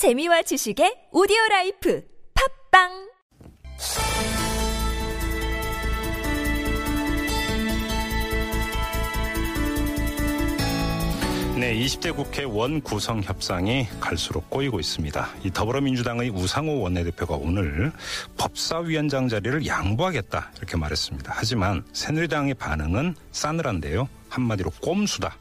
재미와 지식의 오디오 라이프 팟빵 네, 20대 국회 원 구성 협상이 갈수록 꼬이고 있습니다. 이 더불어민주당의 우상호 원내대표가 오늘 법사위원장 자리를 양보하겠다 이렇게 말했습니다. 하지만 새누리당의 반응은 싸늘한데요. 한마디로 꼼수다.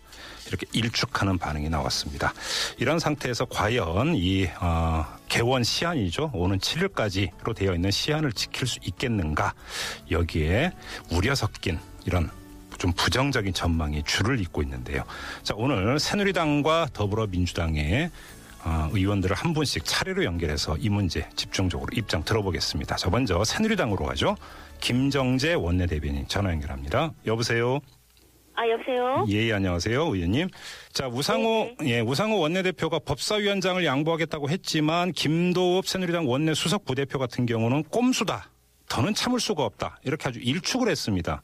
이렇게 일축하는 반응이 나왔습니다. 이런 상태에서 과연 이 어, 개원 시한이죠. 오는 7일까지로 되어 있는 시한을 지킬 수 있겠는가? 여기에 우려 섞인 이런 좀 부정적인 전망이 줄을 잇고 있는데요. 자, 오늘 새누리당과 더불어민주당의 어, 의원들을 한 분씩 차례로 연결해서 이 문제 집중적으로 입장 들어보겠습니다. 자, 먼저 새누리당으로 가죠. 김정재 원내대변인 전화 연결합니다. 여보세요. 아 여보세요. 예, 예, 안녕하세요, 의원님. 자, 우상호, 네. 예, 우상호 원내대표가 법사위원장을 양보하겠다고 했지만 김도읍 새누리당 원내 수석 부대표 같은 경우는 꼼수다. 더는 참을 수가 없다. 이렇게 아주 일축을 했습니다.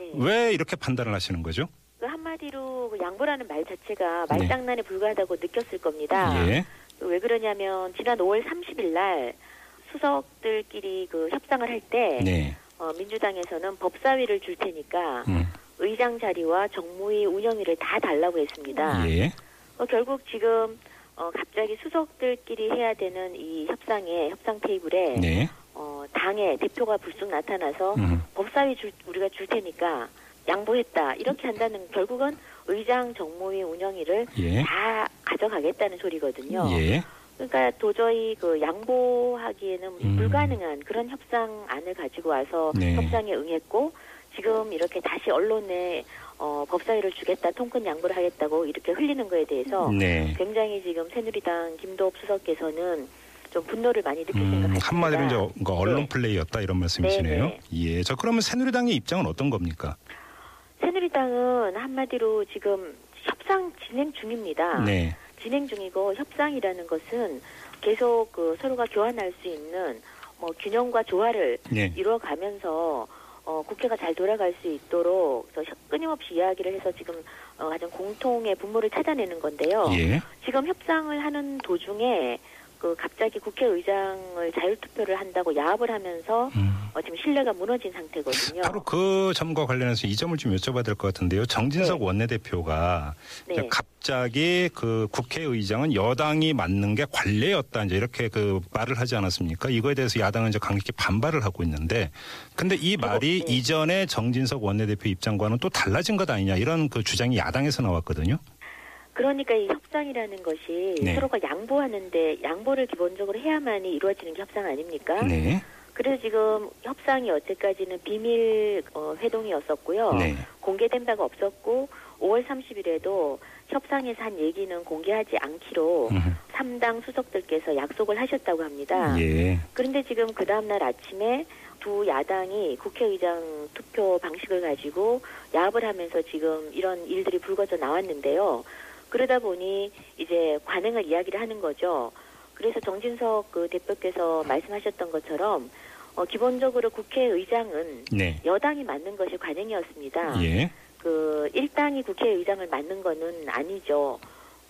네. 왜 이렇게 판단을 하시는 거죠? 그 한마디로 그 양보라는 말 자체가 네. 말장난에 불과하다고 느꼈을 겁니다. 예. 왜 그러냐면 지난 5월 30일 날 수석들끼리 그 협상을 할때 네. 어, 민주당에서는 법사위를 줄 테니까 음, 의장 자리와 정무위 운영위를 다 달라고 했습니다. 예. 어, 결국 지금 어, 갑자기 수석들끼리 해야 되는 이 협상에 협상 테이블에 네. 어, 당의 대표가 불쑥 나타나서 음, 법사위 줄, 우리가 줄 테니까 양보했다 이렇게 한다는 결국은 의장 정무위 운영위를 예. 다 가져가겠다는 소리거든요. 예. 그러니까 도저히 그 양보하기에는 음. 불가능한 그런 협상안을 가지고 와서 네. 협상에 응했고 지금 이렇게 다시 언론에 어, 법사위를 주겠다 통큰 양보를 하겠다고 이렇게 흘리는 거에 대해서 네. 굉장히 지금 새누리당 김도읍 수석께서는 좀 분노를 많이 느낄 음. 한마디로 이제 그 언론 네. 플레이였다 이런 말씀이시네요. 네, 예. 자, 그러면 새누리당의 입장은 어떤 겁니까? 새누리당은 한마디로 지금 협상 진행 중입니다. 네. 진행 중이고 협상이라는 것은 계속 그 서로가 교환할 수 있는 뭐 균형과 조화를 네. 이루어가면서 어, 국회가 잘 돌아갈 수 있도록 협- 끊임없이 이야기를 해서 지금 어, 가장 공통의 분모를 찾아내는 건데요. 예. 지금 협상을 하는 도중에 그 갑자기 국회의장을 자율투표를 한다고 야합을 하면서 음. 어, 지금 신뢰가 무너진 상태거든요. 바로 그 점과 관련해서 이 점을 좀 여쭤봐야 될 것 같은데요. 정진석 네. 원내대표가 네. 갑자기 그 국회의장은 여당이 맞는 게 관례였다 이제 이렇게 그 말을 하지 않았습니까? 이거에 대해서 야당은 이제 강력히 반발을 하고 있는데 근데 이 말이 네. 이전에 정진석 원내대표 입장과는 또 달라진 것 아니냐 이런 그 주장이 야당에서 나왔거든요. 그러니까 이 협상이라는 것이 네. 서로가 양보하는데 양보를 기본적으로 해야만이 이루어지는 게 협상 아닙니까? 네. 그래서 지금 협상이 여태까지는 비밀 어, 회동이었었고요. 네. 공개된 바가 없었고 5월 30일에도 협상에서 한 얘기는 공개하지 않기로 음. 삼 3당 수석들께서 약속을 하셨다고 합니다. 예. 그런데 지금 그 다음날 아침에 두 야당이 국회의장 투표 방식을 가지고 야합을 하면서 지금 이런 일들이 불거져 나왔는데요. 그러다 보니 이제 관행을 이야기를 하는 거죠. 그래서 정진석 그 대표께서 말씀하셨던 것처럼 어, 기본적으로 국회의장은 네. 여당이 맞는 것이 관행이었습니다. 예. 그 일당이 국회의장을 맡는 거는 아니죠.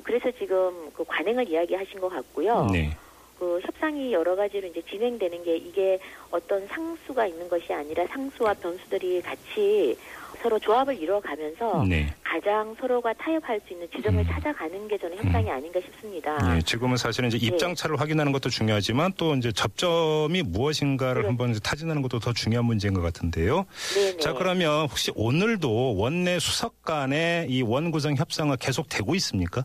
그래서 지금 그 관행을 이야기하신 것 같고요. 네. 그 협상이 여러 가지로 이제 진행되는 게 이게 어떤 상수가 있는 것이 아니라 상수와 변수들이 같이 서로 조합을 이루어가면서 네. 가장 서로가 타협할 수 있는 지점을 음. 찾아가는 게 저는 협상이 아닌가 싶습니다. 예, 지금은 사실은 이제 네. 입장차를 확인하는 것도 중요하지만 또 이제 접점이 무엇인가를 그렇죠. 한번 타진하는 것도 더 중요한 문제인 것 같은데요. 네네. 자, 그러면 혹시 오늘도 원내 수석 간의 이 원구성 협상은 계속되고 있습니까?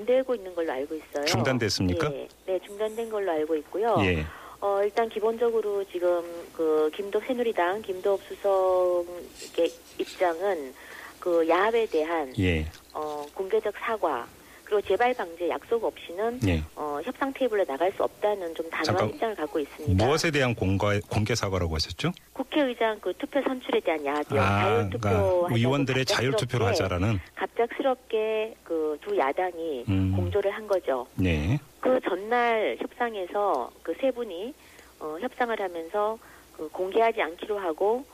어, 안 되고 있는 걸로 알고 있어요. 중단됐습니까? 예. 네, 중단된 걸로 알고 있고요. 예. 어, 일단 기본적으로 지금 그 김도읍 새누리당 김도읍 수석의 입장은 그 야합에 대한 예. 어, 공개적 사과 그리고 재발 방지 약속 없이는 예. 어, 협상 테이블로 나갈 수 없다는 좀 단호한 입장을 갖고 있습니다. 무엇에 대한 공개, 공개 사과라고 하셨죠? 국회의장 그 투표 선출에 대한 야합이요. 아, 자율 투표 그러니까 의원들의 자율 투표를 하자라는. 갑작스럽게 그 두 야당이 음. 공조를 한 거죠. 네. 그 전날 협상에서 그 세 분이 어, 협상을 하면서 그 공개하지 않기로 하고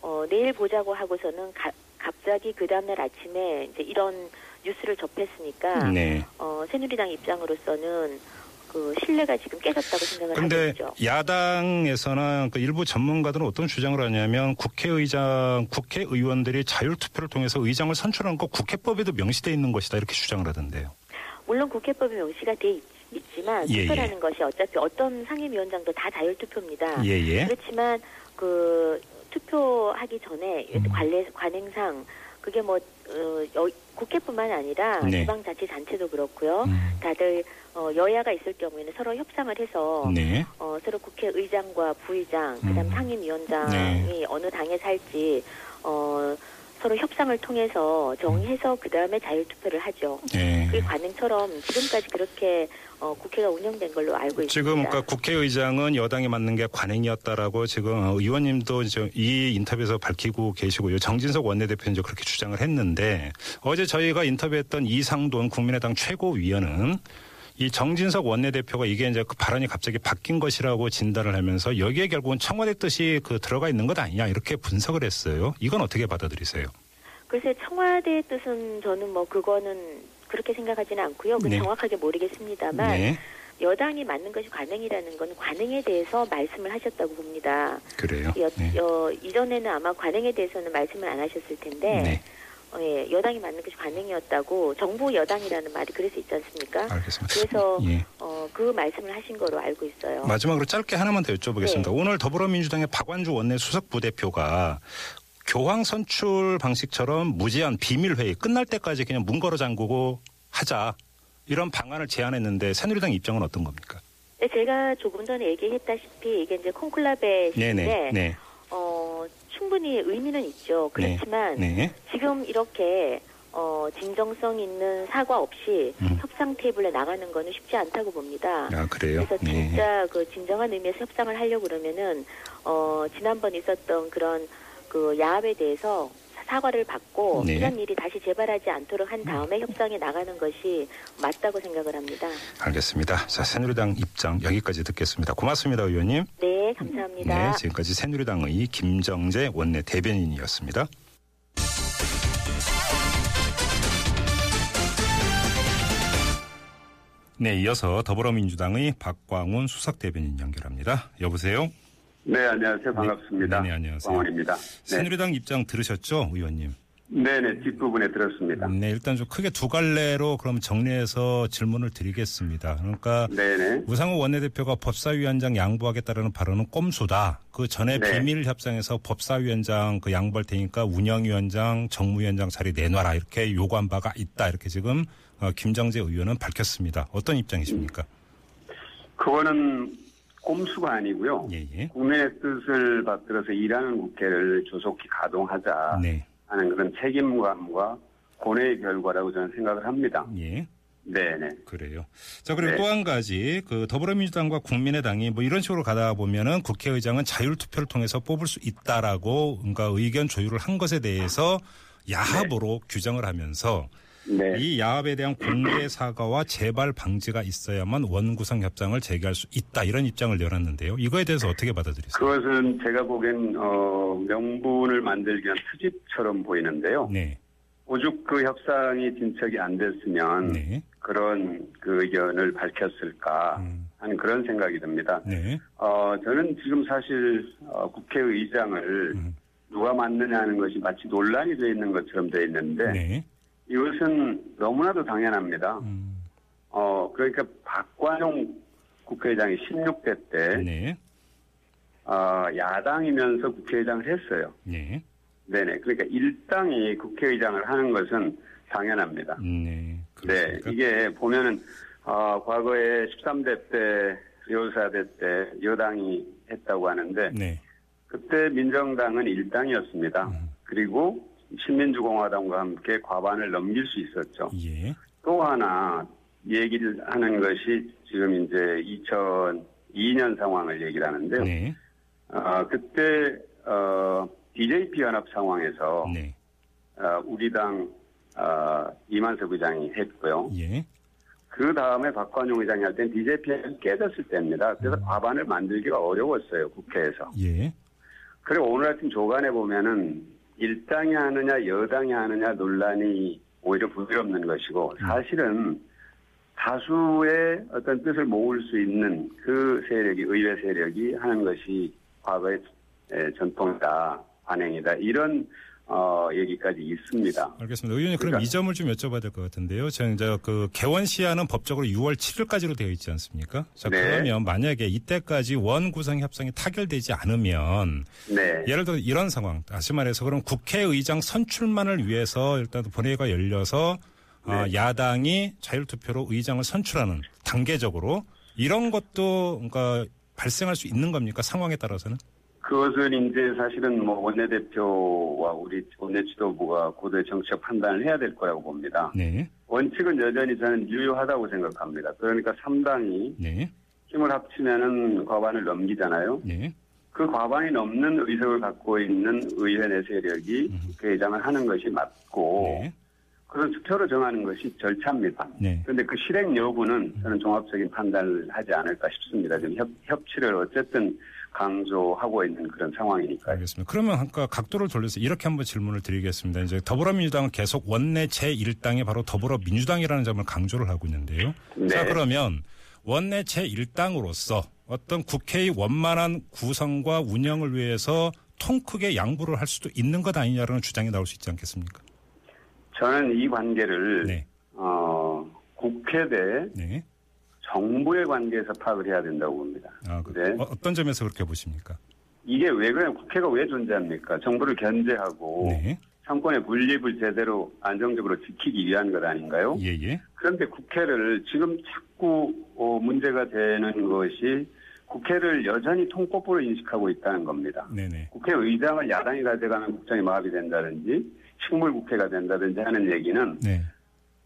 어, 내일 보자고 하고서는 가- 갑자기 그 다음날 아침에 이제 이런 뉴스를 접했으니까 네. 어, 새누리당 입장으로서는 그 신뢰가 지금 깨졌다고 생각을 하고 근데 있죠. 야당에서는 그 일부 전문가들은 어떤 주장을 하냐면 국회의장, 국회의원들이 자율투표를 통해서 의장을 선출하는 거 국회법에도 명시돼 있는 것이다 이렇게 주장을 하던데요. 물론 국회법에 명시가 돼 있, 있지만 예, 투표라는 것이 어차피 어떤 상임위원장도 다 자율투표입니다. 예예. 그렇지만 그 투표하기 전에 음. 관례 관행상 그게 뭐 어, 여- 국회뿐만 아니라 네. 지방자치단체도 그렇고요. 음, 다들 어, 여야가 있을 경우에는 서로 협상을 해서 네. 어, 서로 국회의장과 부의장, 그다음 음. 상임위원장이 네. 어느 당에 살지 어, 서로 협상을 통해서 정해서 그 다음에 자율투표를 하죠. 예. 그 관행처럼 지금까지 그렇게 어, 국회가 운영된 걸로 알고 있습니다. 지금 그러니까 국회의장은 여당이 맞는 게 관행이었다라고 지금 어, 의원님도 이 인터뷰에서 밝히고 계시고요. 정진석 원내대표는 이제 그렇게 주장을 했는데 어제 저희가 인터뷰했던 이상돈 국민의당 최고위원은 이 정진석 원내대표가 이게 이제 그 발언이 갑자기 바뀐 것이라고 진단을 하면서 여기에 결국은 청와대 뜻이 그 들어가 있는 것 아니냐 이렇게 분석을 했어요. 이건 어떻게 받아들이세요? 글쎄 청와대의 뜻은 저는 뭐 그거는 그렇게 생각하지는 않고요. 그 네. 정확하게 모르겠습니다만 네, 여당이 맞는 것이 관행이라는 건 관행에 대해서 말씀을 하셨다고 봅니다. 그래요. 여, 네. 여- 이전에는 아마 관행에 대해서는 말씀을 안 하셨을 텐데 네, 어, 예, 여당이 맞는 것이 관행이었다고 정부 여당이라는 말이 그래서 있지 않습니까? 알겠습니다. 그래서 예. 어, 그 말씀을 하신 거로 알고 있어요. 마지막으로 짧게 하나만 더 여쭤보겠습니다. 네. 오늘 더불어민주당의 박완주 원내 수석 부대표가 교황 선출 방식처럼 무제한 비밀 회의 끝날 때까지 그냥 문 걸어 잠그고 하자 이런 방안을 제안했는데 새누리당 입장은 어떤 겁니까? 네, 제가 조금 전에 얘기했다시피 이게 이제 네 어, 충분히 의미는 있죠. 네. 그렇지만 네. 지금 이렇게 어, 진정성 있는 사과 없이 음. 협상 테이블에 나가는 거는 쉽지 않다고 봅니다. 아 그래요. 그래서 네. 진짜 그 진정한 의미에서 협상을 하려고 그러면은 어, 지난번 있었던 그런 그 야합에 대해서 사과를 받고 네. 이런 일이 다시 재발하지 않도록 한 다음에 협상에 나가는 것이 맞다고 생각을 합니다. 알겠습니다. 자 새누리당 입장 여기까지 듣겠습니다. 고맙습니다, 의원님. 네, 감사합니다. 네, 지금까지 새누리당의 김정재 원내 대변인이었습니다. 네, 이어서 더불어민주당의 박광훈 수석 대변인 연결합니다. 여보세요? 네, 안녕하세요. 반갑습니다. 네, 네, 안녕하세요. 광원입니다. 네. 새누리당 입장 들으셨죠, 의원님? 네네, 뒷부분에 들었습니다. 네, 일단 좀 크게 두 갈래로 그럼 정리해서 질문을 드리겠습니다. 그러니까 네네. 우상호 원내대표가 법사위원장 양보하겠다라는 발언은 꼼수다. 그 전에 네. 비밀 협상에서 법사위원장 그 양보할 테니까 운영위원장, 정무위원장 자리 내놔라 이렇게 요구한 바가 있다. 이렇게 지금 어, 김정재 의원은 밝혔습니다. 어떤 입장이십니까? 그거는 꼼수가 아니고요. 예, 예. 국민의 뜻을 받들어서 일하는 국회를 조속히 가동하자 네, 하는 그런 책임감과 고뇌의 결과라고 저는 생각을 합니다. 예. 네네. 그래요. 자, 그리고 네. 또한 가지, 그 더불어민주당과 국민의당이 뭐 이런 식으로 가다 보면은 국회의장은 자율투표를 통해서 뽑을 수 있다라고 뭔가 의견 조율을 한 것에 대해서 야합으로 규정을 하면서 네. 이 야합에 대한 공개 사과와 재발 방지가 있어야만 원구성 협상을 재개할 수 있다 이런 입장을 내놨는데요. 이거에 대해서 어떻게 받아들이세요? 그것은 제가 보기엔 어, 명분을 만들기 위한 투집처럼 보이는데요. 네, 오죽 그 협상이 진척이 안 됐으면 네, 그런 그 의견을 밝혔을까 음. 하는 그런 생각이 듭니다. 네, 어, 저는 지금 사실 어, 국회의장을 음. 누가 맡느냐 하는 것이 마치 논란이 되어 있는 것처럼 되어 있는데 네, 이것은 너무나도 당연합니다. 음, 어, 그러니까 박관용 국회의장이 16대 때 네, 어, 야당이면서 국회의장을 했어요. 네, 네네. 그러니까 일당이 국회의장을 하는 것은 당연합니다. 네. 네, 그렇습니까? 이게 보면은 어, 과거에 13대 때 여사대 때 여당이 했다고 하는데 네, 그때 민정당은 일당이었습니다. 음. 그리고 신민주공화당과 함께 과반을 넘길 수 있었죠. 예, 또 하나 얘기를 하는 것이 지금 이제 2002년 상황을 얘기를 하는데요. 네, 어, 그때 어, DJP 연합 상황에서 네, 어, 우리 당 어, 이만석 의장이 했고요. 예, 그 다음에 박관용 의장이 할 땐 DJP가 깨졌을 때입니다. 그래서 과반을 만들기가 어려웠어요, 국회에서. 예, 그리고 오늘 아침 조간에 보면은 일당이 하느냐, 여당이 하느냐 논란이 오히려 부드럽는 것이고, 사실은 다수의 어떤 뜻을 모을 수 있는 그 세력이 의회 세력이 하는 것이 과거의 전통이다 관행이다 이런 어, 얘기까지 있습니다. 알겠습니다. 의원님, 그럼 그러니까, 이 점을 좀 여쭤봐야 될 것 같은데요. 저는 이제 그 개원 시한은 법적으로 6월 7일까지로 되어 있지 않습니까? 자, 네. 그러면 만약에 이때까지 원 구성 협상이 타결되지 않으면 네. 예를 들어 이런 상황, 다시 말해서 그럼 국회의장 선출만을 위해서 일단 본회의가 열려서 어, 네. 야당이 자율투표로 의장을 선출하는 단계적으로 이런 것도 그러니까 발생할 수 있는 겁니까? 상황에 따라서는? 그것은 이제 사실은 뭐 원내대표와 우리 원내 지도부가 고도의 정치적 판단을 해야 될 거라고 봅니다. 네. 원칙은 여전히 저는 유효하다고 생각합니다. 그러니까 3당이 네. 힘을 합치면은 과반을 넘기잖아요. 네. 그 과반이 넘는 의석을 갖고 있는 의회 내 세력이 국회의장을 하는 것이 맞고 네. 그런 투표로 정하는 것이 절차입니다. 네. 그런데 그 실행 여부는 저는 종합적인 판단을 하지 않을까 싶습니다. 지금 협, 협치를 어쨌든 강조하고 있는 그런 상황이니까요. 알겠습니다. 그러면 아까 각도를 돌려서 이렇게 한번 질문을 드리겠습니다. 이제 더불어민주당은 계속 원내 제1당이 바로 더불어민주당이라는 점을 강조를 하고 있는데요. 네. 자, 그러면 원내 제1당으로서 어떤 국회의 원만한 구성과 운영을 위해서 통 크게 양보를 할 수도 있는 것 아니냐라는 주장이 나올 수 있지 않겠습니까? 저는 이 관계를 네. 어, 국회 대 네. 정부의 관계에서 파악을 해야 된다고 봅니다. 아, 그, 네. 어, 떤 점에서 그렇게 보십니까? 이게 왜 그래요? 국회가 왜 존재합니까? 정부를 견제하고 네. 상권의 분립을 제대로 안정적으로 지키기 위한 것 아닌가요? 예, 예. 그런데 국회를 지금 자꾸 어, 문제가 되는 것이 국회를 여전히 통법으로 인식하고 있다는 겁니다. 네네. 국회의장을 야당이 가져가면 국정이 마합이 된다든지 식물국회가 된다든지 하는 얘기는 네.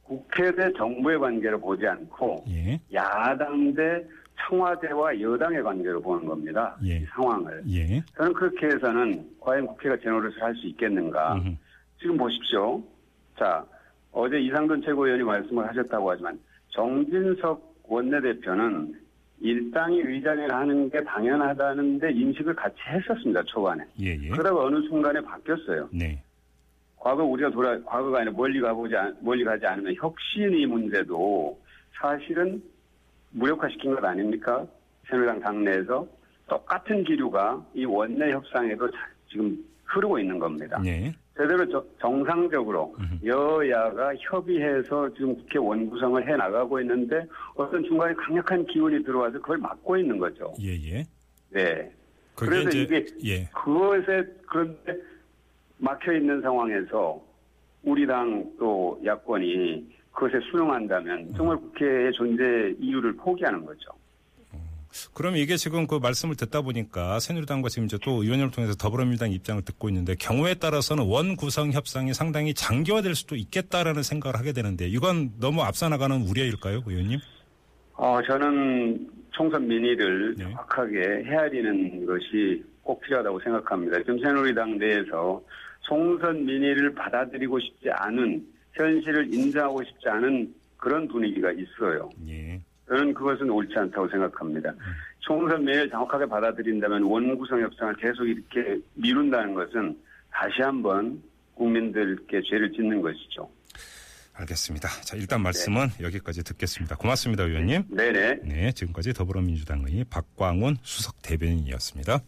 국회 대 정부의 관계를 보지 않고 예. 야당 대 청와대와 여당의 관계로 보는 겁니다. 예. 이 상황을. 예. 저는 그렇게 해서는 과연 국회가 제 노릇을 할 수 있겠는가. 음흠. 지금 보십시오. 자, 어제 이상돈 최고위원이 말씀을 하셨다고 하지만 정진석 원내대표는 일당이 의장을 하는 게 당연하다는데 인식을 같이 했었습니다. 초반에. 예, 예. 그러다가 어느 순간에 바뀌었어요. 네. 과거 우리가 돌아 과거가 아니라 멀리 가보지 않- 멀리 가지 않으면 혁신이 문제도 사실은 무력화시킨 것 아닙니까? 새누리당 당내에서 똑같은 기류가 이 원내 협상에도 자- 지금 흐르고 있는 겁니다. 네. 제대로 저- 정상적으로. 여야가 협의해서 지금 국회 원구성을 해 나가고 있는데 어떤 중간에 강력한 기운이 들어와서 그걸 막고 있는 거죠. 예, 예. 네. 그래서 이제 이게 예. 그것에 그런데 막혀 있는 상황에서 우리 당 또 야권이 그것에 순응한다면 정말 국회의 존재 이유를 포기하는 거죠. 그럼 이게 지금 그 말씀을 듣다 보니까 새누리당과 지금 이제 또 의원님을 통해서 더불어민주당 입장을 듣고 있는데 경우에 따라서는 원 구성 협상이 상당히 장기화될 수도 있겠다라는 생각을 하게 되는데 이건 너무 앞서 나가는 우려일까요, 의원님? 어, 저는 총선 민의를 네. 정확하게 헤아리는 것이 꼭 필요하다고 생각합니다. 지금 새누리당 내에서 총선 민의를 받아들이고 싶지 않은 현실을 인정하고 싶지 않은 그런 분위기가 있어요. 예. 저는 그것은 옳지 않다고 생각합니다. 총선 민의를 정확하게 받아들인다면 원구성 협상을 계속 이렇게 미룬다는 것은 다시 한번 국민들께 죄를 짓는 것이죠. 알겠습니다. 자, 일단 말씀은 여기까지 듣겠습니다. 고맙습니다, 의원님. 네네. 네, 지금까지 더불어민주당의 박광훈 수석 대변인이었습니다.